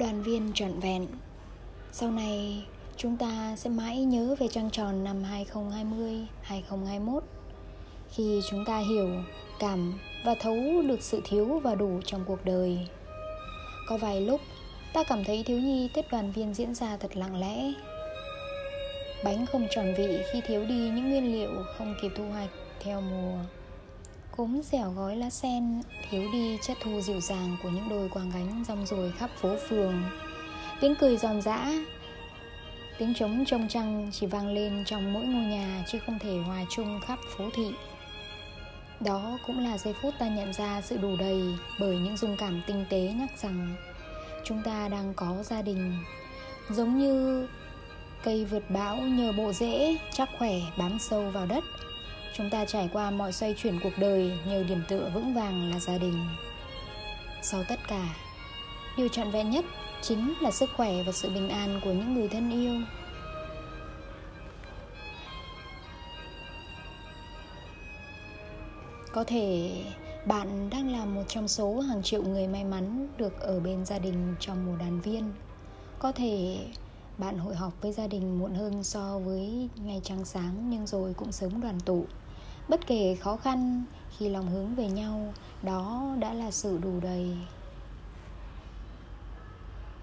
đoàn viên trọn vẹn. Sau này chúng ta sẽ mãi nhớ về trăng tròn năm 2020, 2021 Khi chúng ta hiểu, cảm và thấu được sự thiếu và đủ trong cuộc đời. Có vài lúc ta cảm thấy thiếu nhi Tết đoàn viên diễn ra thật lặng lẽ. Bánh không tròn vị khi thiếu đi những nguyên liệu không kịp thu hoạch theo mùa. Cốm dẻo gói lá sen, Thiếu đi chất thu dịu dàng của những đôi quàng gánh rong ruổi khắp phố phường. Tiếng cười giòn giã, Tiếng trống trông trăng chỉ vang lên trong mỗi ngôi nhà Chứ không thể hòa chung khắp phố thị. Đó cũng là giây phút ta nhận ra sự đủ đầy Bởi những dung cảm tinh tế nhắc rằng Chúng ta đang có gia đình. Giống như cây vượt bão nhờ bộ rễ chắc khỏe bám sâu vào đất Chúng ta trải qua mọi xoay chuyển cuộc đời nhờ điểm tựa vững vàng là gia đình. Sau tất cả, điều trọn vẹn nhất chính là sức khỏe và sự bình an của những người thân yêu. Có thể bạn đang là một trong số hàng triệu người may mắn được ở bên gia đình trong mùa đàn viên. Có thể bạn hội họp với gia đình muộn hơn so với ngày trăng sáng nhưng rồi cũng sớm đoàn tụ. Bất kể khó khăn, khi lòng hướng về nhau, đó đã là sự đủ đầy